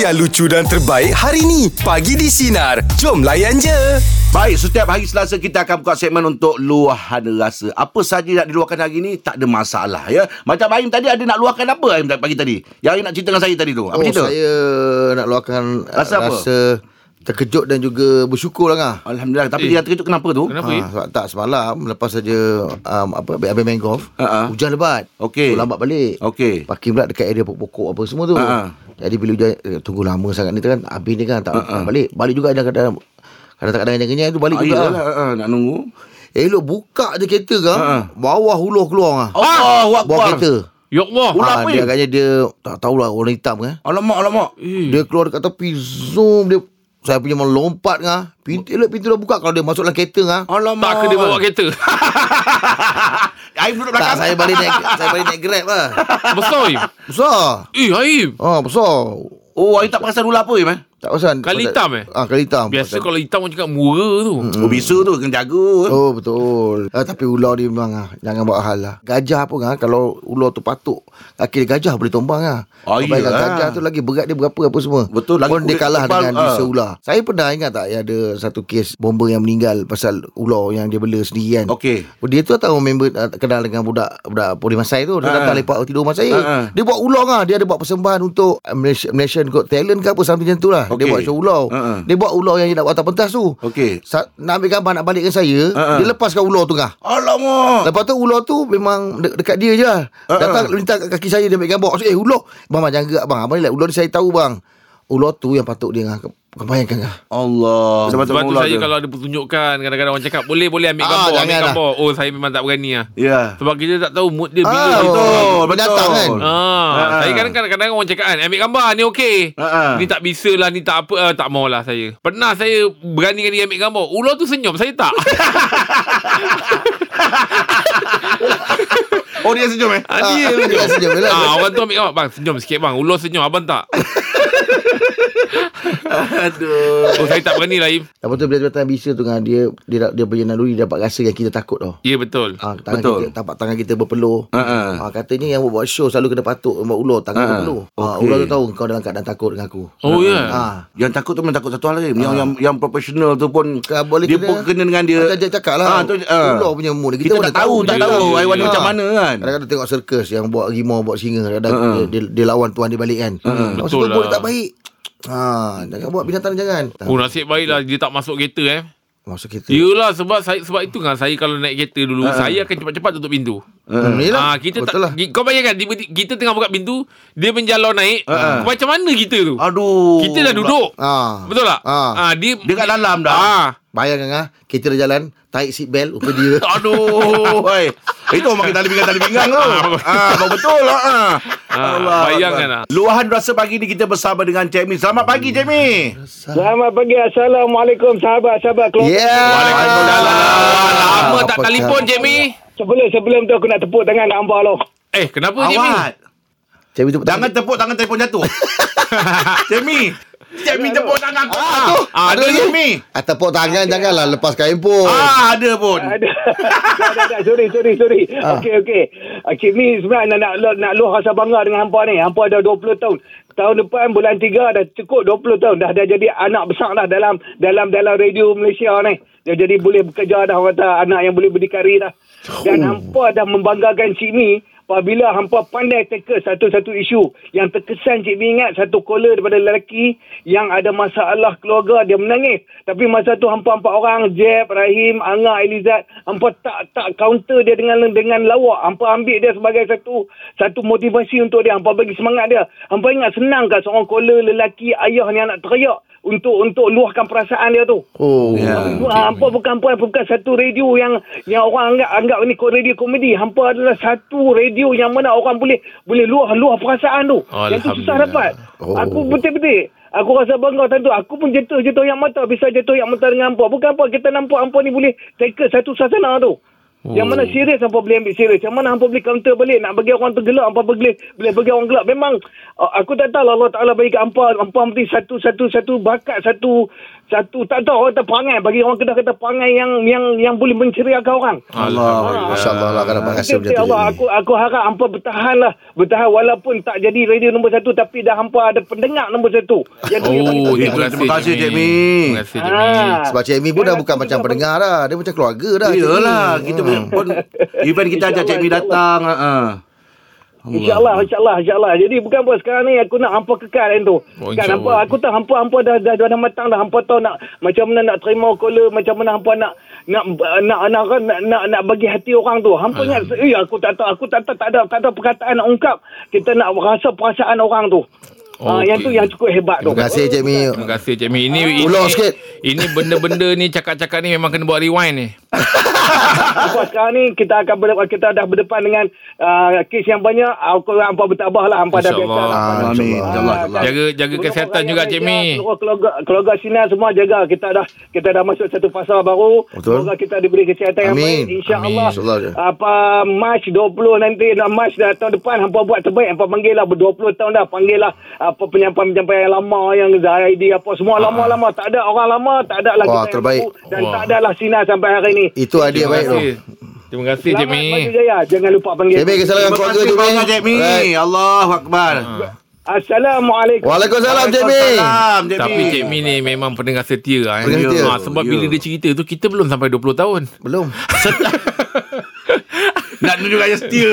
yang lucu dan terbaik hari ni. Pagi di Sinar. Jom layan je. Baik, setiap hari Selasa kita akan buka segmen untuk luahan rasa. Apa saja nak diluahkan hari ni tak ada masalah ya. Macam Aim tadi ada nak luahkan apa Aim pagi tadi? Yang Aim nak cerita dengan saya tadi tu. Apa oh, cerita? saya nak luahkan Rasa rasa, apa? rasa terkejut dan juga bersyukur lah ngah. Alhamdulillah. Tapi Eh. dia terkejut kenapa tu? Kenapa? Ha, sebab tak semalam lepas saja um, apa habis main golf Ha-ha. hujan lebat. Okey. So, lambat balik. Okey. Parking pula dekat area pokok-pokok apa semua tu. Ha-ha. Jadi bila hujan eh, tunggu lama sangat ni kan habis ni kan tak, Ha-ha. tak balik. Balik juga ada kadang kadang-kadang kenyang tu balik Ah, juga. iyalah, ah, nak nunggu. Elok buka je kereta kan. Ha-ha. Bawah huluh keluar ah. Allahu Bawa Akbar. kereta. Ya Allah. Ular Ah, apa dia agaknya dia tak tahulah warna hitam kan. Alamak, alamak. Eh. Dia keluar dekat tepi Zoom dia Saya punya melompat ngah. Pintu elok pintu dah buka kalau dia masuk dalam kereta ngah. Alamak. Tak ke dia bawa kereta? Aim duduk Tak belakang. saya balik naik saya balik naik Grab lah. Besar Im. Besar. Eh Aim. Ah besar. Oh, Aim tak perasan ular apa Aim? eh? Tak pasal. Kali hitam, eh? Ah kali hitam. Biasa kalau hitam orang cakap murah tu. Oh, bisu tu kena jaga. Oh betul. Ah, tapi ular dia memang ah, jangan buat hal lah. Gajah pun ah kalau ular tu patuk kaki dia gajah boleh tumbang ah. Oh, Kau bayangkan iyalah. gajah tu lagi berat dia berapa apa semua. Betul, lagi Pun dia kalah tebal, dengan ah. bisa ular. Saya pernah ingat tak ada satu kes bomber yang meninggal pasal ular yang dia bela sendiri kan. Okey. Dia tu tahu member uh, kenal dengan budak budak Poli Masai tu. Dia Ha. datang lepak tidur rumah saya. Ha, ha. Dia buat ular ah. Dia ada buat persembahan untuk uh, Malaysia, Malaysian Got Talent ke apa something macam tu lah. Okey. Dia buat show ular. Ha. Dia buat ular yang dia nak buat atas pentas tu. Okey. Sa- nak ambil gambar nak balik dengan saya, ha. dia lepaskan ular tu kah. Alamak. Lepas tu ular tu memang de- dekat dia je lah. Ha. Datang minta kat kaki saya dia ambil gambar. Eh ular. Bang, bang jangan gerak bang. Abang ni like, ular ni saya tahu bang. Ular tu yang patut dia. Kau bayangkan ngah. Allah. Sebab tu saya tu. kalau ada pertunjukan Kadang-kadang orang cakap Boleh boleh ambil Ah, gambar Ambil jangan lah. gambar Oh saya memang tak berani lah Ya. Sebab kita tak tahu mood dia bila Ah, gitu. Betul, Binatang betul. kan? Ah, Ah. saya kan kadang-kadang orang cakap kan ambil gambar ni okey. Ah, ah. Ni tak bisa lah ni tak apa uh, tak maulah saya. Pernah saya berani dengan dia ambil gambar. Ular tu senyum, saya tak. Oh, dia senyum eh? ah, dia Ah, dia senyum lah. Ah, orang tu ambil gambar. Bang, senyum sikit bang. Ular senyum, abang tak. Aduh. Oh, saya tak berani lah Im. Lepas tu bila datang bisa tu ngah dia dia dia punya naluri dia dapat rasa yang kita takut tau. Ya betul. Ah, tangan Betul. kita tapak tangan kita berpeluh. Ha, ha. Ah, katanya yang buat show selalu kena patuk buat ular tangan Ah, berpeluh. Ah, okey. ular tu tahu kau dalam keadaan takut dengan aku. Oh ya. Yeah. Ah. Yang takut tu memang takut satu hal lain. Yang yang yang profesional tu pun Ke- boleh dia kena- pun kena dengan dia. Macam dia cakap lah Ah, tu, ah. Ular punya mood Kita, mana tak tahu, tak tahu haiwan ni Ah. macam mana kan. Kadang-kadang tengok circus Yang buat rimau Buat singa Kadang Ha, ha. dia, dia, dia lawan tuan dia balik kan Betul lah. tak baik Ha, jangan buat binatang jangan. Oh nasib baiklah dia tak masuk kereta eh. Masuk kereta. Yelah sebab saya sebab itu kan saya kalau naik kereta dulu Ha. saya akan cepat-cepat tutup pintu. Hmm. Ah kita Betul tak lah. kau bayangkan kita tengah buka pintu dia menjalar naik Ha. macam mana kita tu? Aduh. Kita dah duduk. Ah. Betul tak? Ah. Ah dia Dia kat dalam dah. Ah. Bayangkan ah, kita dah jalan, tarik seat belt untuk dia. Aduh. Hai. Itu orang makin tali pinggang tali pinggang tu. Ah, ah betul lah. Ah. Ah, bayangkan lah. Luahan rasa pagi ni kita bersama dengan Cik Mi. Selamat pagi Cik Mi. Selamat pagi. Assalamualaikum sahabat-sahabat keluarga. Ya. Waalaikumsalam. Lama tak telefon? Cik Mi. Sebelum sebelum tu aku nak tepuk tangan nak hamba lo. Eh kenapa Cik Mi? Jangan tepuk tangan telefon jatuh. Cik Mi. Cik Mi tepuk tangan aku. Ah, ada ada Cik Mi. Ah, tepuk tangan janganlah lepaskan handphone. Ah, ada pun. Ada. Sorry, sorry, sorry. Ah. Okey, okey. Uh, Cik Mi sebenarnya nak, nak, nak luah rasa bangga dengan hampa ni. Hampa dah 20 tahun. Tahun depan bulan 3 dah cukup 20 tahun. Dah dah jadi anak besar dah dalam dalam dalam radio Malaysia ni. Dia jadi boleh bekerja dah orang kata anak yang boleh berdikari dah. Dan hampa dah membanggakan Cik Mi apabila hampa pandai teka satu-satu isu yang terkesan Cik ingat satu caller daripada lelaki yang ada masalah keluarga dia menangis. Tapi masa tu hampa empat orang Jeb, Rahim, Anga, Elizad hampa tak tak counter dia dengan dengan lawak. Hampa ambil dia sebagai satu satu motivasi untuk dia. Hampa bagi semangat dia. Hampa ingat senang kan seorang caller lelaki ayah yang nak teriak untuk untuk luahkan perasaan dia tu Oh. Ya. Ha, hampa bukan bukan bukan satu radio yang yang orang anggap anggap ini ko- radio komedi. Hampa adalah satu radio yang mana orang boleh boleh luah luah perasaan tu. Yang tu susah dapat. Oh. Aku betul-betul Aku rasa bangga tentu. Aku pun jatuh-jatuh yang mata. Bisa jatuh yang mata dengan hampa. Bukan apa. Kita nampak hampa ni boleh tackle satu suasana tu. Oh. Yang mana serius hampa boleh ambil serius. Yang mana hampa boleh counter balik. Nak bagi orang tergelak, hampa boleh, boleh bagi orang gelak. Memang uh, aku tak tahu lah Allah Ta'ala bagi kat hampa. Hampa mesti satu, satu, satu bakat, satu, satu, tak tahu orang kata perangai. Bagi orang kedah kata perangai yang yang yang boleh menceriakan orang. Allah. Masya Allah lah. Dapat rasa macam tu. Allah, aku aku harap hampa bertahan lah. Bertahan walaupun tak jadi radio nombor satu. Tapi dah hampa ada pendengar nombor satu. Paling Oh, penting. terima kasih, Terima kasih, Cik Mi. Terima kasih, Cik Mi. Ah. Sebab Cik Mi pun dah bukan macam pendengar dah. Dia macam keluarga dah. Iyalah, kita Hmm. pun event kita ajak Cik Mi datang. Ha. Ha. InsyaAllah, insyaAllah, insyaAllah. Jadi bukan apa sekarang ni aku nak hampa kekal kan tu. Oh, kan hampa, aku tahu hampa, hampa dah, dah, dah, dah matang dah. Hampa tahu nak, macam mana nak terima caller, macam mana hampa nak, nak, nak, nak, nak, nak, nak, nak bagi hati orang tu. Hampa ingat, eh aku tak tahu, aku tak tahu, tak ada, tak ada perkataan nak ungkap. Kita nak rasa perasaan orang tu. Ah, yang tu yang cukup hebat tu. Terima kasih Cik Mi. Terima kasih Cik Mi. Ini, ini sikit. Ini benda-benda ni cakap-cakap ni memang kena buat rewind ni. Apa sekarang ni kita akan ber, kita dah berdepan dengan uh, kes yang banyak. Aku hampa bertabah lah, hampa dah biasa. InsyaAllah. lah. Ah, Amin. InsyaAllah. InsyaAllah. Jaga jaga kesihatan juga Cik Mi. Keluarga, keluarga Sinar semua jaga. Kita dah kita dah masuk satu fasa baru. Betul. Semoga kita diberi kesihatan yang Amin. baik. InsyaAllah. Je. Apa Mac 20 nanti dah Mac dah tahun depan hampa buat terbaik. Hampa panggil lah ber-20 tahun dah. Panggil lah apa penyampai-penyampai yang lama yang Zaidi apa semua lama-lama. Tak ada orang lama. Tak ada lah Wah, kita terbaik. Dan Wah. tak ada lah Sinar sampai hari ni. Itu Terima baik tu. kasih. Terima kasih Cik Selamat. Maju Jaya. Jangan lupa panggil. Mi kesalahan Terima keluarga kasih Cik Mi. banyak, Cik Mi. Right. Allahu Akbar. Assalamualaikum. Waalaikumsalam Cik Mi. Tapi Cik Mi ni memang pendengar setia eh. Pendengar setia. Ha, sebab Ya. bila dia cerita tu kita belum sampai 20 tahun. Belum. Nak tunjuk raya setia.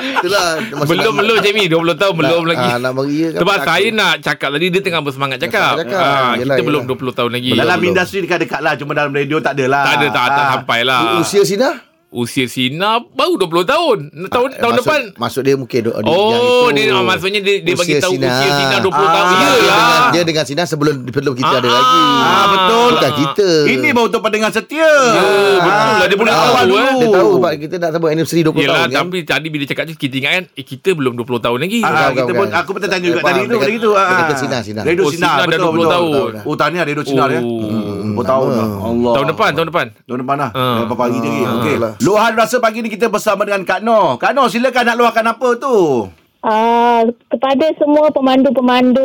Itulah. belum belum Mi 20 tahun belum lagi. ah, nak beria kan Sebab saya nak cakap tadi dia tengah bersemangat cakap. Cakap. Ha, Yelah, kita belum yelah. 20 tahun lagi. Belum, Dalam belum. industri dekat-dekat lah. Cuma dalam radio tak ada lah. Tak ada tak tak Ah. sampai lah. Usia Sina? Usia Sina baru 20 tahun. Tahun Eh, tahun maksud, depan. Maksud dia mungkin dia- yang Oh, dia ah, maksudnya dia, dia bagi tahu Sina. usia Sina 20 Ah, tahun. Dia Iyalah. dengan, dia dengan Sina sebelum sebelum kita ada Ah, lagi. Ah, betul. Bukan kita. Ini baru untuk pendengar setia. Ya, betul lah. Dia boleh awal tahu, dulu. eh. Dia tahu sebab kita nak sebut anniversary 20 Yelah, tahun kan. tapi tadi bila cakap tu kita ingat kan, eh kita belum 20 tahun lagi. Ah, Bukan, kita bukan, pun aku pun tertanya juga Faham, tadi tu dia tadi tu. dia ah. kata Sina, Sina. Radio Oh, Sina dah betul 20 betul. tahun. Oh, tahniah Radio Sina ya. Oh. Oh, tahun dah. Allah. Tahun depan, tahun depan. Tahun depan lah. Ah. Berapa hari lagi. Okey. Luahan rasa pagi ni kita bersama dengan Kak Noh. Kak Noh, silakan nak luahkan apa tu? Uh, kepada semua pemandu-pemandu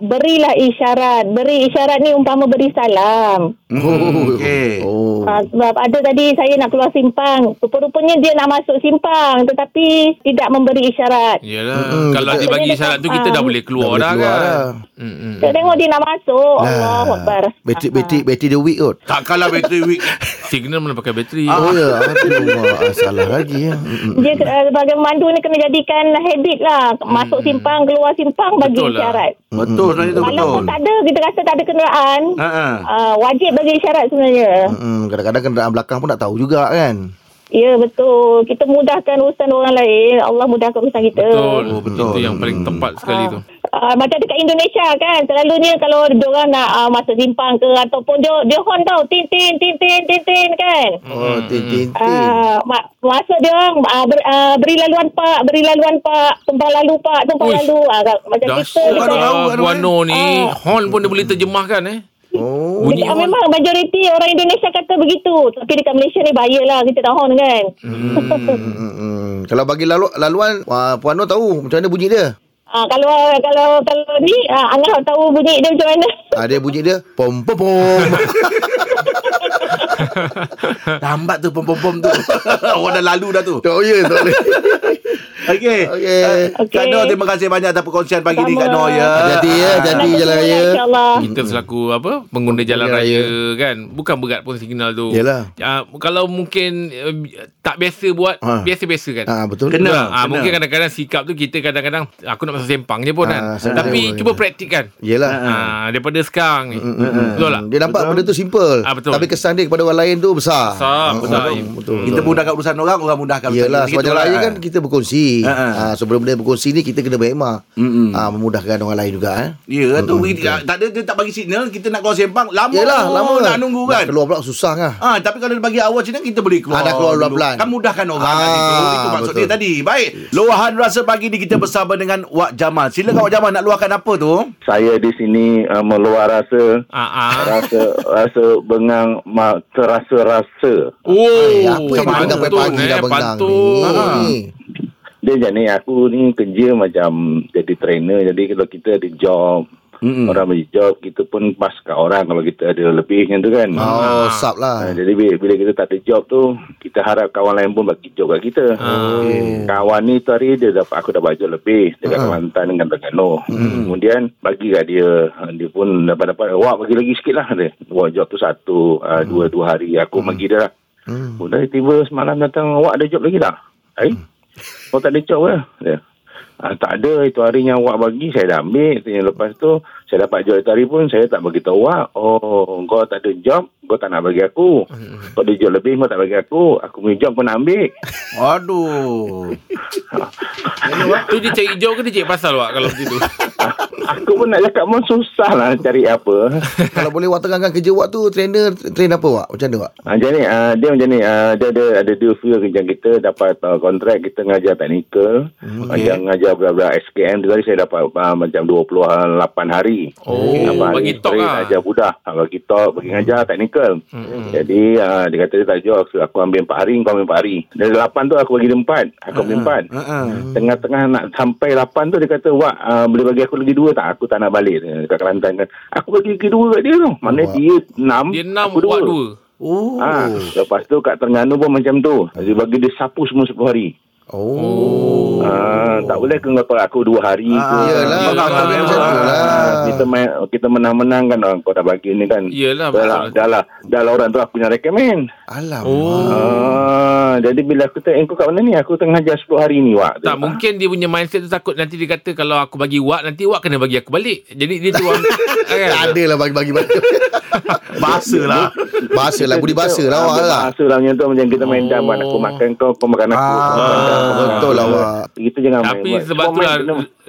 berilah isyarat beri isyarat ni umpama beri salam Oh. Okey. Oh. uh, sebab ada tadi saya nak keluar simpang rupa-rupanya dia nak masuk simpang tetapi tidak memberi isyarat Yalah, Mm-mm, kalau betul. dia bagi isyarat tu kita dah ah. boleh keluar Dah dah, boleh keluar kan. dah. Mm-mm. saya tengok dia nak masuk Lah. Allah Akbar Bateri bateri bateri dia weak kot. Tak kalah bateri week. Signal mana pakai bateri. Oh ya, ah, salah lagi ya. Dia uh, sebagai pemandu ni kena jadikan habit lah masuk simpang keluar simpang bagi Betul lah. isyarat Betul sebenarnya tu betul. walaupun tak ada kita rasa tak ada kenderaan Ha ah. uh, wajib bagi isyarat sebenarnya Mm-mm, kadang-kadang kenderaan belakang pun tak tahu juga kan. Ya betul. Kita mudahkan urusan orang lain. Allah mudahkan urusan kita. Betul. Oh, betul. Itu yang paling tepat sekali tu. Uh, macam dekat Indonesia kan selalunya kalau diorang nak uh, masuk simpang ke ataupun dia dia horn tau tin tin tin tin tin tin kan. Oh, tin tin tin. Uh, ma- masa dia orang uh, ber, uh, beri laluan pak, beri laluan pak, tumpang lalu pak, tumpang Uish. lalu. Uh, macam kita dekat, orang kan, Puan Noh ni. Ah. Horn pun dia boleh terjemahkan eh. Oh. Bunyi dekat, memang majoriti orang Indonesia kata begitu. Tapi dekat Malaysia ni bahaya lah kita dah horn kan. Mm-mm. Kalau bagi lalu, laluan, wah, Puan Noh tahu macam mana bunyi dia. Uh, kalau kalau kalau ni uh, Angah tahu bunyi dia macam mana. Ah, dia bunyi dia pom pom pom. Lambat tu pom-pom-pom tu. Orang dah lalu dah tu. oh ya, tak boleh. Okey. Okey. Uh, Okey. Kak Noh, terima kasih banyak atas perkongsian pagi ni Sama. Kak Noh ya. Hati-hati ya, hati-hati jalan raya. InsyaAllah. Kita selaku apa pengguna jalan raya, raya. kan bukan berat pun signal tu. Yelah. Uh, kalau mungkin uh, tak biasa buat Ha. biasa-biasa kan. Ah, betul. Kena. Ah, kena. mungkin kadang-kadang sikap tu kita kadang-kadang aku nak masuk sempang je pun Ah, kan. Tapi cuba praktikkan. Yelah. Ah, daripada sekarang ni. Betul tak? Dia nampak benda tu simple. Betul. Tapi kesan dia kepada orang lain tu besar. Besar, besar. betul. betul. Kita mudahkan urusan orang, orang mudahkan urusan kita. sebab Gitu jalan lah. raya kan kita berkongsi. Berkongsi. Ha, ha. Ha, so benda-benda berkongsi ni kita kena berhemah. Ha, memudahkan orang lain juga eh. Ya kan tu mm tak ada dia tak bagi signal kita nak keluar sembang lama Yelah, lama nak nunggu kan. Nak keluar pula susah kan. Ah, tapi kalau dia bagi awal signal kita boleh keluar. Ah, dah keluar dulu. pelan-pelan. Kan mudahkan orang Ah, kan itu. Itu maksud betul. dia tadi. Baik. Luahan rasa pagi ni kita bersama dengan Wak Jamal. Silakan Wak Jamal nak luahkan apa tu? saya di sini uh, meluar rasa Ah, ah. rasa rasa bengang ma, terasa rasa Oh, Eh, apa yang pantun, dia sampai pagi dah eh, bengang pantun. ni. Ah. Ni. dia jadi aku ni kerja macam jadi trainer. Jadi kalau kita ada job Mm-mm. orang bagi job kita pun pas kat orang kalau kita ada lebih macam tu kan. Oh, Ha, lah. jadi bila, bila kita tak ada job tu kita harap kawan lain pun bagi job kat kita. Ah. kawan ni tu hari dia dapat aku dapat job lebih dekat Ah. Kelantan dengan Terengganu. Kemudian bagi kat dia Ha, dia pun dapat-dapat wah bagi lagi sikit lah dia. Wah job tu satu uh, dua dua hari aku bagi dia lah. Hmm. Kemudian tiba semalam datang awak ada job lagi tak? Eh kau tak ada ke? Dia Ah, tak ada. Itu harinya awak bagi saya dah ambil. Lepas tu saya dapat job itu hari pun saya tak bagi tahu awak oh kau tak ada job kau tak nak bagi aku kau ada job lebih kau tak bagi aku aku punya job kau nak ambil Aduh. Tu dia cari job ke dia cari pasal Wak kalau macam tu? aku pun nak cakap pun susah lah cari apa Kalau boleh awak terangkan kerja awak tu trainer train apa awak? Macam mana awak? Ah, jadi ah, dia macam ni ah, dia ada ada dua feel kerja kita dapat uh, kontrak kita ngajar teknikal okay. yang ngajar beberapa SKM tu tadi saya dapat ah, macam 28 hari Oh, Abang bagi talk lah. Ajar budak Ah, Bagi talk Bagi ngajar teknikal Jadi uh, Dia kata dia tak jual so, Aku ambil 4 hari Kau ambil 4 hari Dari 8 tu aku bagi dia 4 Aku ambil 4 Uh-uh. Tengah-tengah nak sampai 8 tu Dia kata Wak uh, Boleh bagi aku lagi 2 tak Aku tak nak balik Dia Dekat Kelantan kan Aku bagi lagi 2 kat dia tu Mana dia 6 Dia enam Aku Wak 2 dua. Oh. Ha, lepas tu kat Terengganu pun macam tu. Dia bagi dia sapu semua 10 hari. Oh. Ah, tak boleh ke kau aku dua hari ke. Ah, Yelah, Yelah, kau kau yelah. macam tu lah. Ah, kita main, kita menang-menang kan oh, kau dah bagi ni kan. Yelah, dah lah, dah lah, dah lah orang tu aku punya recommend. Alam. Oh. Ah, jadi bila aku tanya, eh, kau kat mana ni? Aku tengah ajar 10 hari ni, Wak. Tak mungkin dia punya mindset tu takut nanti dia kata kalau aku bagi Wak nanti Wak kena bagi aku balik. Jadi dia tu orang Tak kan. ada lah bagi-bagi Bahasa lah. Bahasa lah Budi bahasa lah lah Bahasa lah macam tu Macam kita main dam. Aku makan kau Kau makan aku Ah, Kau betul lah, aku. Wak. Kita jangan Tapi main sebab tu lah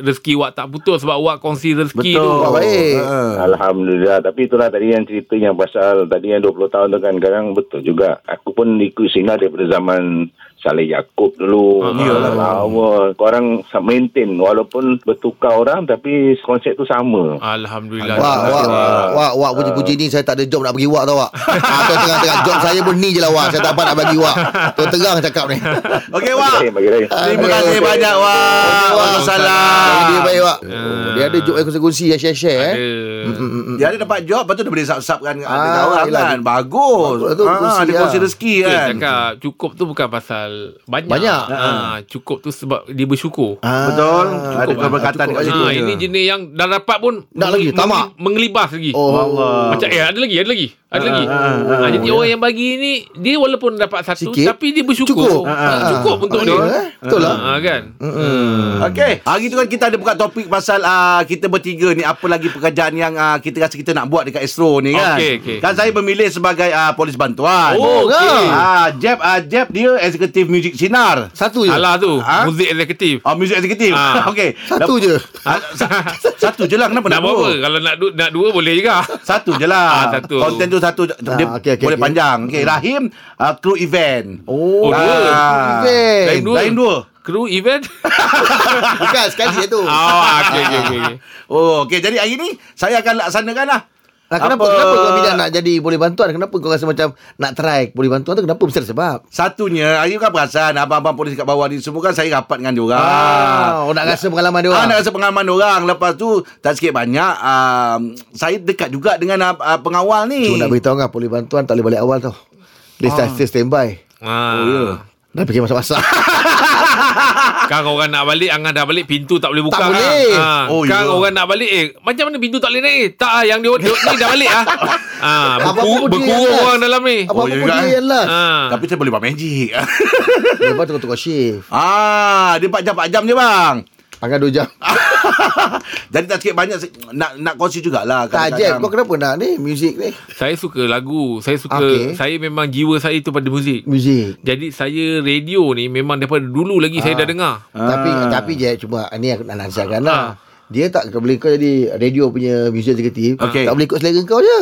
rezeki Wak tak putus sebab Wak kongsi rezeki Betul. tu. Wah, baik. Uh-uh. Alhamdulillah Tapi itulah tadi yang cerita yang pasal Tadi yang 20 tahun tu kan Kadang betul juga Aku pun ikut singgah daripada zaman Saleh Yaakob dulu Ah, Iyalah lama Korang maintain Walaupun bertukar orang Tapi konsep tu sama Alhamdulillah. Wak, wak, wak, wak puji-puji ni saya tak ada job nak bagi wak tau wak. Ah, tu tengah-tengah job saya pun ni je lah wak. Saya tak dapat nak bagi wak. Tu terang cakap ni. Okey, Wak. Terima kasih banyak, Wak. Waalaikumsalam. Dia baik wak. Oh, dia ada job yang kongsi-kongsi yang share-share eh. Ada. Dia ada dapat job Lepas tu dia boleh sub-subkan Ah, Dengan orang kan Bagus Ah, Dia kongsi rezeki Tu yang kan cakap cukup tu bukan pasal banyak. Banyak. Ha, cukup tu sebab dia bersyukur. Ah, Betul Ada cukup, keberkatan cukup kat situ Ha, ini jenis yang dah dapat pun Nak lagi, tamak. mengelibas lagi. Oh, Allah Macam eh ada lagi, ada lagi. Ada lagi. ah, Ha, jadi orang yang bagi ni dia walaupun dapat satu Sikit. tapi dia bersyukur. Cukup. Ha, cukup untuk Betul, dia. eh? Betul lah. Ha, kan? Okey, hari tu kan kita ada buka topik pasal uh, kita bertiga ni apa lagi pekerjaan yang uh, kita rasa kita nak buat dekat Astro ni kan. Okey, okey. Kan saya memilih sebagai uh, polis bantuan. Oh, okey. Ah, Jeb uh, Jeb dia eksekutif muzik sinar. Satu je. Alah tu, Ha? muzik eksekutif. Oh, muzik eksekutif. Ah. Okey. Satu je. Ah, sa- satu je lah kenapa Nak nak, dua? apa? Kalau nak, du- nak dua boleh juga. Satu je lah. Ah, satu. Konten tu satu. Dia Ah, okey, okey, boleh okey. panjang. Okey, Rahim uh, crew event. Oh, Oh, dua. Ah. event. Lain dua. Lain dua. Kru event? Bukan sekali je tu. oh, okey, okey, okey. okey. Oh, okey. Jadi hari ni saya akan laksanakan lah. Nah, kenapa Apa- kenapa kau bila nak jadi boleh bantuan? Kenapa kau rasa macam nak try boleh bantuan tu kenapa mesti ada sebab? Satunya, Ayu kan perasan abang-abang polis kat bawah ni semua kan saya rapat dengan diorang. Ah, oh nak rasa pengalaman dia Ah, nak rasa pengalaman orang. Lepas tu, tak sikit banyak, um, saya dekat juga dengan uh, pengawal ni. Cuma nak beritahu kan boleh bantuan tak boleh balik awal tau. Dia ah. stay standby. Ah. Oh, ya. Dah fikir masak-masak. Kan orang nak balik Angan dah balik Pintu tak boleh buka Tak kan? boleh. ha. Oh, Kan ya. orang nak balik Eh macam mana pintu tak boleh naik Tak ah, yang dia, dia ni dah balik ah. ha, berku, Berkurung orang last. dalam ni Apa-apa Oh, ya pun juga, dia eh? yang last. ha. Tapi saya boleh buat magic. Lepas tu tukar shift. ah, dia 4 jam 4 jam je bang. Angkat 2 jam. Jadi tak sikit banyak nak nak kongsi jugalah. Tak Jeb, kau kenapa nak ni muzik ni? Saya suka lagu. Saya suka Okey. saya memang jiwa saya tu pada muzik. Muzik. Jadi saya radio ni memang daripada dulu lagi saya dah dengar. Tapi tapi je cuma ni aku nak nasihatkan lah. Dia tak boleh kau jadi radio punya music executive. Okey. Tak boleh ikut selera kau je.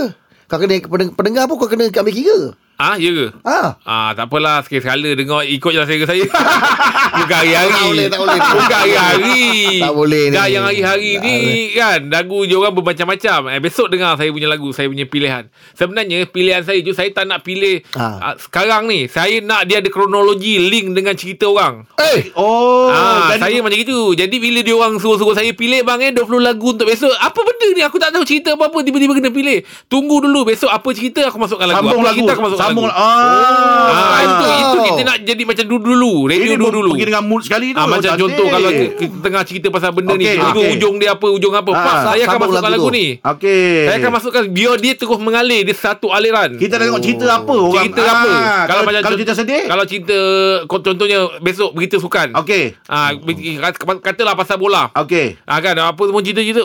Kau kena pendeng- pendengar pun kau kena ambil kira. Ah, ya ke? Ha. Ah, tak apalah sekali-sekala dengar ikut je lah selera saya. Bukan hari-hari. Tak boleh, tak boleh. Bukan hari-hari. Tak boleh ni. Dah yang hari-hari ni kan lagu je orang bermacam-macam. Eh, besok dengar saya punya lagu, saya punya pilihan. Sebenarnya pilihan saya je saya tak nak pilih Ah. ah, sekarang ni. Saya nak dia ada kronologi link dengan cerita orang. Eh, Oh, ah, jadi- saya macam itu. Jadi bila dia orang suruh-suruh saya pilih bang eh 20 lagu untuk besok. Apa benda ni? Aku tak tahu cerita apa-apa tiba-tiba kena pilih. Tunggu dulu besok apa cerita aku masukkan lagu. sambung apa lagu. cerita aku masukkan Sambung lagu. ah. Ah, itu itu kita nak jadi macam dulu-dulu. Radio Ini dulu-dulu. pergi dengan mood sekali tu. Ah, macam cantik. contoh kalau kita, tengah cerita pasal benda ni Okey, tiba-tiba okey. ujung dia apa ujung apa Ah, Pas saya akan masukkan lagu lagu, ni Okey. saya akan masukkan biar dia terus mengalir dia satu aliran Kita nak tengok cerita apa orang. cerita apa Ah, kalau macam kalau cerita sedih. kalau cerita contohnya besok berita sukan Okey. ah kat- katalah pasal bola Okey. ah kan apa semua cerita-cerita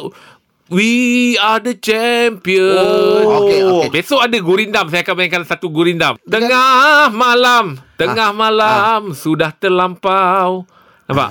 We are the champion. Oh, okey, okey. Besok ada gurindam. Saya akan mainkan satu gurindam. Tengah malam, tengah malam sudah terlampau. Nampak?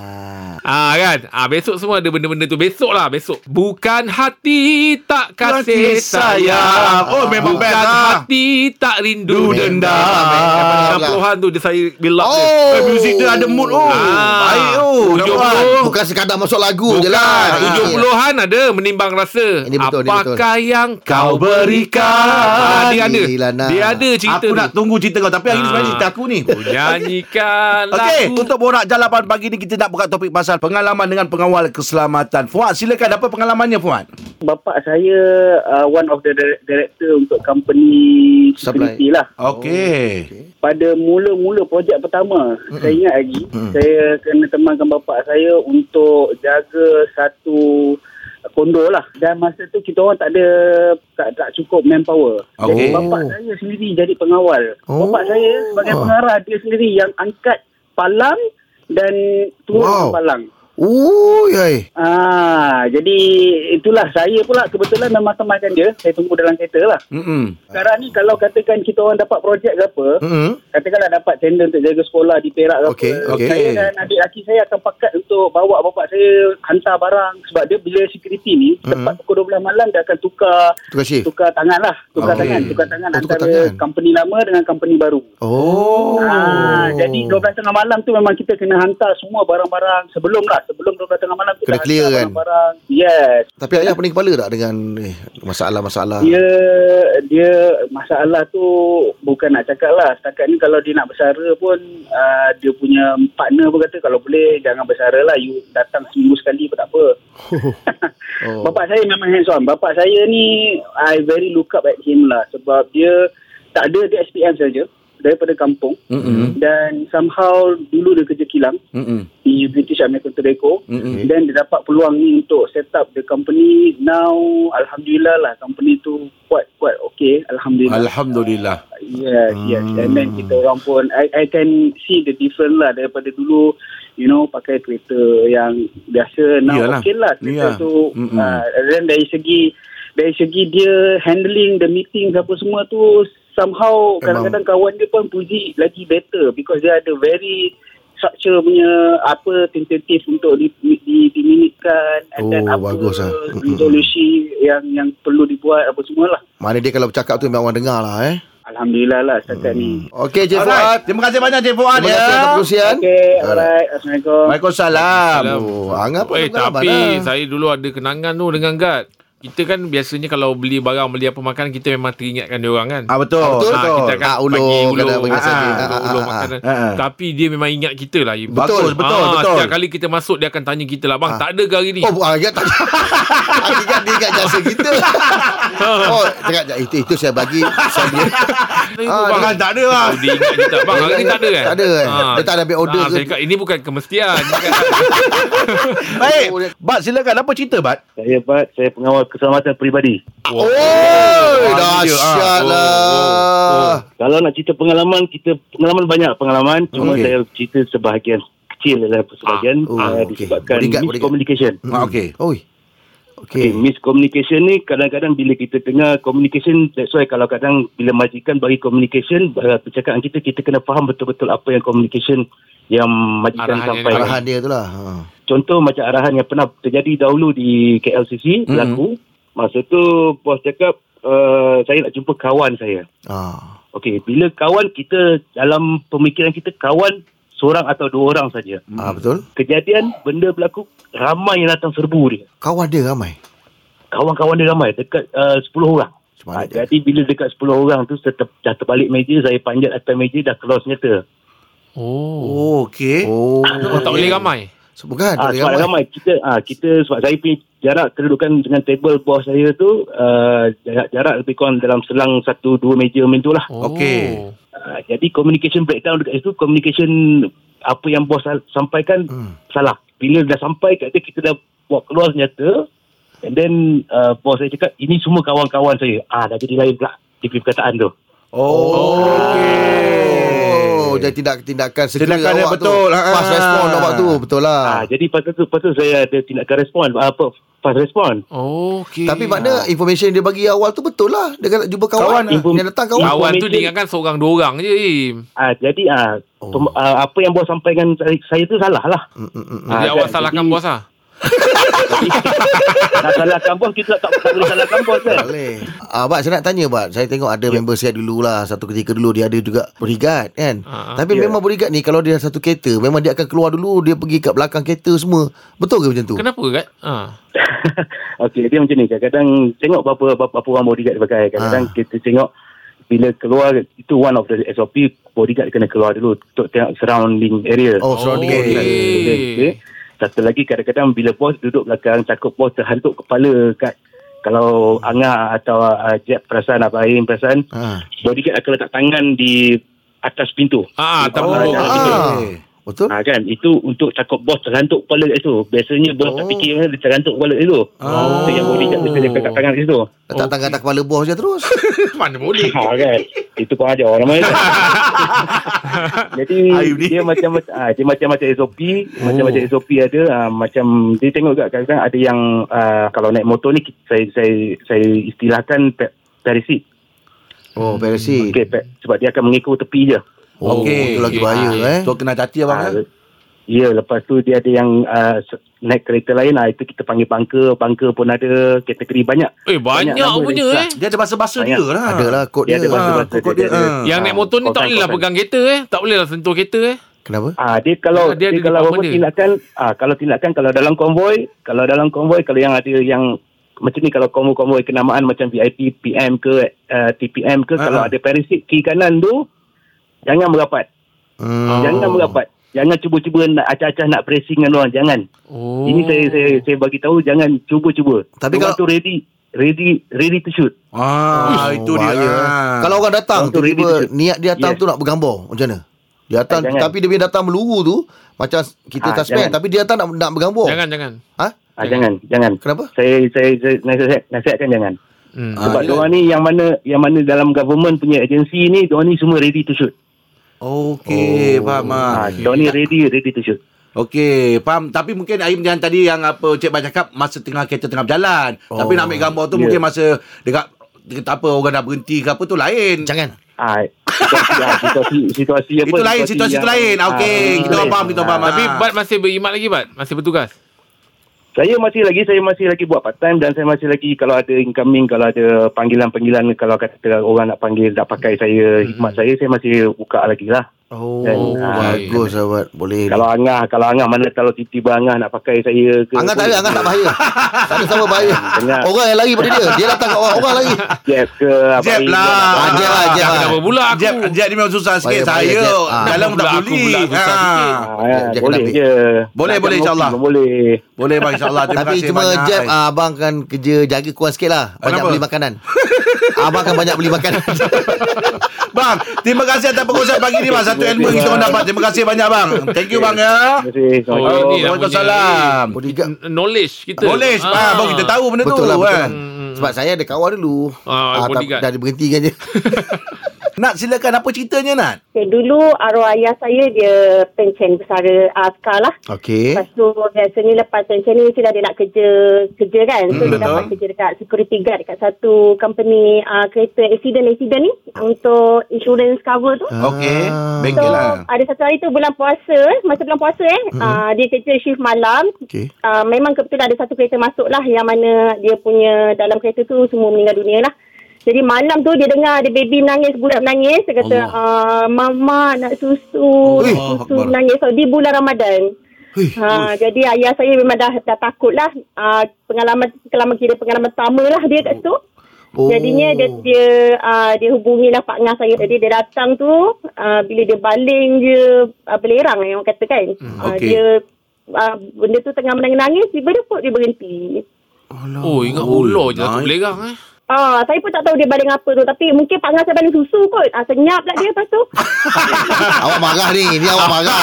Ah. kan? Ah besok semua ada benda-benda tu. Besok lah, besok. Bukan hati tak kasih sayang. Oh, memang Bukan best lah. hati tak rindu Memang dendam. best. 60-an tu dia saya build up dia. Oh. Eh, muzik dia ada mood oh. Ah. Baik oh. Hujung nampak. puluh. bukan sekadar masuk lagu Bukan je lah. Tujuh puluhan ada Menimbang rasa Ini betul, ini Apakah yang kau berikan? ah, Dia ada Gila, nak. Dia ada cerita Aku tu nak tunggu cerita kau Tapi hari ni Ah. sebenarnya cerita aku ni nyanyikan Okey, lagu untuk borak jalapan pagi ni kita nak buka topik pasal pengalaman dengan pengawal keselamatan. Fuad, silakan apa pengalamannya Fuad? Bapak saya uh, one of the dir- director untuk company security Supply. lah. Okey. Pada mula-mula projek pertama, mm saya ingat lagi, Mm-mm. saya kena temankan bapak saya untuk jaga satu kondo lah. Dan masa tu kita orang tak ada tak, tak cukup manpower. Okey. Jadi bapak saya sendiri jadi pengawal. Oh. Bapak saya sebagai pengarah dia sendiri yang angkat palang dan turun Wow. palang. Oh, yai. Ah, jadi itulah saya pula kebetulan memang temankan dia. Saya tunggu dalam kereta lah. Hmm. Sekarang ni kalau katakan kita orang dapat projek ke apa, Hmm. katakanlah dapat tender untuk jaga sekolah di Perak ke Okey, apa. okey. Saya dan adik lelaki saya akan pakat untuk bawa bapak saya hantar barang sebab dia bila security ni tepat pukul 12 malam dia akan tukar Tukar shift. tukar tangan lah. Tukar Okey. tangan, tukar tangan Oh, tukar antara tangan. company lama dengan company baru. Oh. Ah, jadi 12 tengah malam tu memang kita kena hantar semua barang-barang sebelum lah. Sebelum 12 tengah malam kita Kena clear kan? barang-barang. Yes. Tapi ayah pening kepala tak dengan eh, masalah-masalah? Dia dia masalah tu bukan nak cakap lah. Setakat ni kalau dia nak bersara pun uh, dia punya partner pun kata kalau boleh jangan bersara lah. You datang seminggu sekali pun tak apa. Oh. Bapak saya memang hands on. Bapak saya ni I very look up at him lah sebab dia tak ada dia SPM saja daripada kampung Mm-mm. dan somehow dulu dia kerja kilang Mm-mm. di British American Tobacco Mm-mm. dan dia dapat peluang ni untuk set up the company now alhamdulillah lah company tu quite quite okay alhamdulillah Alhamdulillah. yes yes and then kita orang pun I I can see the difference lah daripada dulu you know pakai kereta yang biasa now Iyalah. okay lah kereta Ya. tu Mm-mm. uh, dan dari segi dari segi dia handling the meetings apa semua tu somehow Memang- kadang-kadang kawan dia pun puji lagi better because dia ada very structure punya apa tentatif untuk di, di, diminitkan and then Oh, apa bagus lah. Mm-mm. resolusi yang yang perlu dibuat apa semualah Mana dia kalau bercakap tu memang orang dengar lah eh. Alhamdulillah lah setakat ni Okey, Cik. Fuad. Terima kasih banyak Cik Fuad Terima ya. kasih atas perkongsian. Okay, alright. Assalamualaikum. Waalaikumsalam. Oh, anggap Eh pengalaman tapi lah. saya dulu ada kenangan tu dengan Gad kita kan biasanya kalau beli barang beli apa makan kita memang teringatkan dia orang kan Ah betul. Betul. betul. Ah, kita akan Ah, ulur, bagi ulur, kadang bagi ah, dia. ulur, Ah, ulur ah, makanan. ah, ah. Tapi dia memang ingat kita lah. Betul, betul, Ah, betul. Setiap kali kita masuk dia akan tanya kita lah, bang tak ada ke hari ni? Oh, bukan ingat tak. Ingat dia ingat jasa kita. oh, cakap itu itu saya bagi saya beli. Ah, bang, Bang tak ada lah. Oh, dia ingat kita. Bang, hari ni tak ada kan? Tak ada kan? Dia tak ada ambil order ah, ke? Saya ini bukan kemestian. Baik. Bat silakan apa cerita Bat? Saya Bat, saya pengawal keselamatan peribadi. Oh, dia. dahsyat Ah, lah. Kalau nak cerita pengalaman, kita pengalaman banyak pengalaman. Cuma Okey. saya cerita sebahagian kecil adalah sebahagian Ah. Oh, uh, disebabkan Bodyguard, bodyguard. miscommunication. Ah, Okey. Oi. Okay. Okey. miscommunication ni kadang-kadang bila kita dengar communication that's why kalau kadang bila majikan bagi communication uh, percakapan kita kita kena faham betul-betul apa yang communication yang majikan Arahan yang sampaikan. Arahan dia tu lah. Ha. Contoh macam arahan yang pernah terjadi dahulu di KLCC berlaku. Masa tu bos cakap uh, saya nak jumpa kawan saya. Ah. Okey, bila kawan kita dalam pemikiran kita kawan seorang atau dua orang saja. Ah betul. Kejadian benda berlaku ramai yang datang serbu dia. Kawan dia ramai. Kawan-kawan dia ramai dekat uh, 10 orang. Ha, dia. jadi bila dekat 10 orang tu tetap, dah terbalik meja, saya panjat atas meja dah keluar senjata. Oh. Oh, okey. Oh. oh tak boleh ramai. So, bukan. Sebab ramai. ramai. Kita ah kita sebab saya punya jarak kedudukan dengan table bos saya tu uh, jarak, jarak lebih kurang dalam selang satu dua meja macam tu lah. Oh. Okey. Uh, jadi communication breakdown dekat situ communication apa yang bos sampaikan Hmm. salah. Bila dah sampai kat dia kita dah buat keluar senjata and then uh, bos saya cakap ini semua kawan-kawan saya. Ah dah jadi lain pula di perkataan tu. Oh, Oh, jadi tindak tindakan segera Tindakan yang awak betul. tu. Ah. Fast respon awak tu. Betul lah. Ah jadi pasal tu pasal saya ada tindakan respon apa fast respon. Oh, okey. Tapi makna information dia bagi awal tu betul lah. Dia kata jumpa kawan. Kawan, kawan yang datang kawan. Kawan tu diingatkan seorang dua orang je. Ah jadi ah Oh. oh. uh, apa yang bos sampaikan saya, saya tu salah lah. Mm, mm, mm. Jadi Ah, awak kan, salahkan jadi- bos lah. Nak salahkan bos kita tak, tak boleh salahkan bos kan. Boleh. Ah, Bat, saya nak tanya, Bat. Saya tengok ada member saya dulu lah. Satu ketika dulu dia ada juga bodyguard kan. Ah, Tapi ya. memang bodyguard ni kalau dia satu kereta, memang dia akan keluar dulu. Dia pergi kat belakang kereta semua. Betul ke macam tu? Kenapa kan? Ha. Okey dia macam ni kadang-kadang tengok berapa berapa, berapa orang bodyguard dia pakai. Kadang-kadang Ah. kita tengok bila keluar itu one of the SOP bodyguard kena keluar dulu untuk tengok surrounding area. Oh, surrounding Oh, area. okey. Okay. Satu lagi kadang-kadang bila bos duduk belakang takut bos terhantuk kepala kat kalau Angah atau uh, Jeb perasan apa Aim perasan Ha. bodyguard akan letak tangan di atas pintu. Ah, tak Oh, ah. Ah. Betul? Ha, kan itu untuk takut bos terhantuk kepala kat situ. Biasanya bos oh. tak Oh. fikir mana dia terhantuk kepala kat situ. Oh. yang bodyguard mesti dia letak tangan kat situ. Letak tangan atas kepala bos je terus. Mana boleh. Ha kan. Itu kau ajar orang mana. Jadi dia macam ah dia macam-macam SOP, macam-macam SOP ada ah, macam dia tengok kat kadang ada yang ah, kalau naik motor ni saya saya saya istilahkan pe- perisit. Oh, Persi. Okey, pe- sebab dia akan mengikut tepi je. Oh, Okey. itu lagi bahaya Ah, eh. So kena hati abang. Ah, ya? Ya, lepas tu dia ada yang uh, naik kereta lain, ah itu kita panggil bunker. Bunker pun ada kategori banyak. Eh, banyak, nama punya dia. eh. Dia ada bahasa-bahasa dia Banyak. lah. Ada lah kod Dia dia. ada bahasa-bahasa Ah, pokok dia, ada. ah. Yang naik motor ni tak boleh lah pegang kereta eh. Tak boleh lah sentuh kereta eh. Kenapa? Ah dia kalau Ah, dia dia, ada kalau apa dia. tindakan ah kalau tindakan kalau dalam konvoi, kalau dalam konvoi kalau yang ada yang macam ni kalau konvoi-konvoi kenamaan macam VIP, PM ke uh, TPM ke Ah, kalau ah. ada perisit kiri kanan tu jangan merapat. Hmm. Jangan merapat. Jangan cuba-cuba nak acah-acah nak pressing dengan orang jangan. Oh. Ini saya saya saya bagi tahu jangan cuba-cuba. Tapi kalau- tu ready ready ready to shoot. Ah, Oh, itu dia. bahaya. Ah. Kalau orang datang tu tiba-tiba shoot. niat dia datang Yes. tu nak bergambar macam mana? Dia datang jangan. tapi dia bila datang meluru tu macam kita Ah, suspect jangan. tapi dia datang nak nak bergambar. Jangan, jangan. Ha? Ah, jangan, jangan. Kenapa? Saya saya, saya nasihat, nasihatkan jangan. Hmm. Ah, Sebab dia- diorang ni yang mana yang mana dalam government punya agensi ni diorang ni semua ready to shoot. Okey, Oh. faham ah. Ah, diorang ni ready ready to shoot. Okey, faham. Tapi mungkin Aim yang tadi yang apa Cik Bai cakap masa tengah kereta tengah berjalan. Oh. Tapi nak ambil gambar tu Ya. mungkin masa dekat dekat apa orang dah berhenti ke apa tu lain. Jangan. Ah, situasi, ah, situasi situasi apa? Itu lain, situasi tu lain. Ah, okey, kita lain. faham, kita faham. Ah, Tapi Bat masih berimat lagi, Bat? Masih bertugas? Saya masih lagi saya masih lagi buat part time dan saya masih lagi kalau ada incoming kalau ada panggilan-panggilan kalau kata orang nak panggil nak pakai saya hikmat saya saya masih buka lagi lah. Oh, Dan, ah, bagus sahabat. Boleh. Kalau Angah kalau Angah mana kalau tiba-tiba Angah nak pakai saya ke Angah tak ada, Angah tak bahaya. tak ada sama bahaya. Dengar. Orang yang lari pada dia. Dia datang kat orang, orang lari. Jeb ke apa Jeb lah. apa. Ah, Jeb lah, Jeb lah. Kenapa pula aku? Jeb, Jeb ni memang susah sikit. Bahaya, Saya. Ah. dalam tak aku boleh. je. Boleh, boleh, insyaAllah. Boleh. Boleh bang insyaAllah. Terima Tapi kasih cuma. Jeb, ah, abang kan kerja jaga kurang sikit lah. Banyak beli makanan. abang kan banyak beli makanan. Bang, terima kasih atas perkongsian pagi ni bang. Satu ilmu kita orang dapat. Terima kasih banyak bang. Thank you bang ya. Terima kasih. Oh, Assalamualaikum. ni lah Waalaikumsalam. Knowledge kita. Boleh, ah. baru kita tahu benda Betul tu lah, kan. lah. Sebab saya ada kawan dulu. Ah, Ah, tak- dah diberhentikan je. Nak silakan apa ceritanya Nat? Okay, dulu arwah ayah saya dia pencen besara askar lah. Okey. Lepas tu biasanya lepas pencen ni mesti dah dia nak kerja kerja kan. So Hmm, dia betul. dapat kerja dekat security guard dekat satu company uh, kereta accident-accident ni untuk insurance cover tu. Okey. Ah. Bengkel So lah. ada satu hari tu bulan puasa Masa bulan puasa eh mm-hmm. uh, Dia kerja shift malam Okey. uh, Memang kebetulan ada satu kereta masuk lah Yang mana dia punya Dalam kereta tu Semua meninggal dunia lah jadi malam tu dia dengar ada baby menangis, budak menangis. Dia kata, uh, Mama nak susu, Allah nak susu Akbar. menangis. So, di bulan Ramadan. Hui. Ha, jadi ayah saya memang dah, dah takut lah. Uh, pengalaman, pengalaman kira pengalaman pertama lah dia kat situ. Oh. Jadinya dia dia uh, dia hubungilah Pak Ngah saya. Jadi dia datang tu uh, bila dia baling je uh, belerang yang orang kata kan. Hmm, uh, okey. Dia uh, benda tu tengah menangis-nangis tiba dia pun dia berhenti. Oh, ingat ular je tu nice. belerang eh. Ah, saya pun tak tahu dia baling apa tu tapi mungkin Pak Ngah saya baling susu kot. Ah, senyap lah dia lepas tu. awak marah ni. Ni awak marah.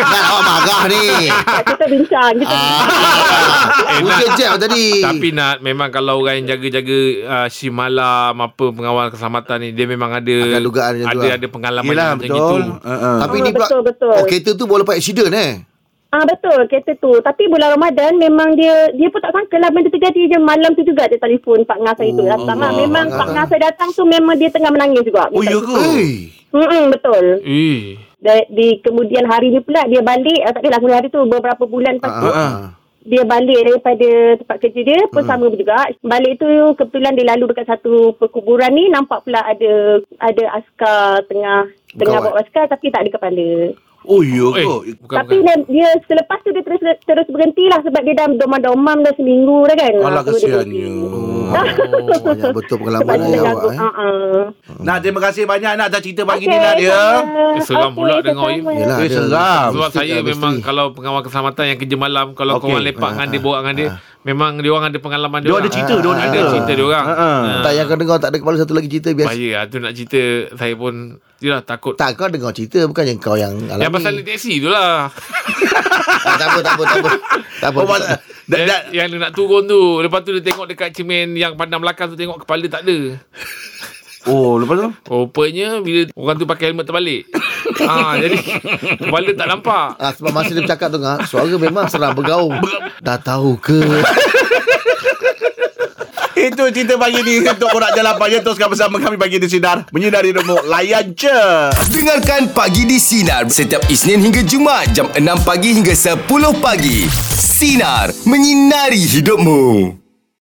Nak, awak marah ni. Ah, kita bincang kita bincang. Ah. Bukan jam tadi. Tapi nak memang kalau orang yang jaga-jaga uh, shift malam apa pengawal keselamatan ni dia memang ada dugaan tu ada lah. ada pengalaman Yelah, macam betul. itu. Uh-uh. Tapi Ah, ni pula betul, betul. Oh kereta tu baru lepas accident eh Ah betul kereta tu. Tapi bulan Ramadan memang dia dia pun tak sangka lah benda tu jadi je malam tu juga dia telefon Pak Ngah saya tu. Oh, Datang lah. Memang Allah. Pak Ngah saya datang tu memang dia tengah menangis juga. Oh, ya ke? Hmm betul. Eh. Di, di kemudian hari ni pula dia balik ah, tak adalah kemudian hari tu beberapa bulan lepas tu Ah, ah. dia balik daripada tempat kerja dia pun sama juga. Balik tu kebetulan dia lalu dekat satu perkuburan ni nampak pula ada ada askar tengah tengah Berkawat. bawa askar tapi tak ada kepala. Oh, ya Eh, ke? bukan Tapi bukan. dia, dia selepas tu dia terus terus berhenti lah sebab dia dah domam-domam dah seminggu dah kan. Alah, Ah, dia kesiannya. Oh, banyak betul pengalaman dia ayah dah awak eh. Ah, ah. Nak terima kasih banyak nak atas cerita pagi Okey, ni Nak ya. sama. Eh, seram pula Okey, dengar, sama. Yelah, Eh, ada- seram. Sebab mesti saya ada memang mesti. kalau pengawal keselamatan yang kerja malam kalau Okey. kawan lepak dengan dia borak dengan dia memang dia orang ada pengalaman dia Dia ada cerita, dia orang ada cerita. dia orang. Ha, ha. Tak yang kau dengar tak ada kepala satu lagi cerita biasa. Bahaya lah tu nak cerita saya pun Yelah takut Tak kau dengar cerita bukannya kau yang alami. Yang pasal naik teksi tu lah Ah, tak apa tak apa tak apa. Tak apa. Oh, pasal- da- yang, da- yang dia nak turun tu Lepas tu dia tengok dekat cermin Yang pandang belakang tu Tengok kepala tak ada Oh, lepas tu? Rupanya Bila orang tu pakai helmet terbalik ha, Jadi Kepala tak nampak Ah, sebab masa dia bercakap tu ngah, suara memang seram bergaung. Dah tahu ke? Itu cerita pagi ni Untuk korang jalan pagi Teruskan bersama kami Pagi di Sinar Menyinari Remuk Layan je Dengarkan Pagi di Sinar setiap Isnin hingga Jumaat jam 6 pagi hingga 10 pagi. Sinar, menyinari hidupmu.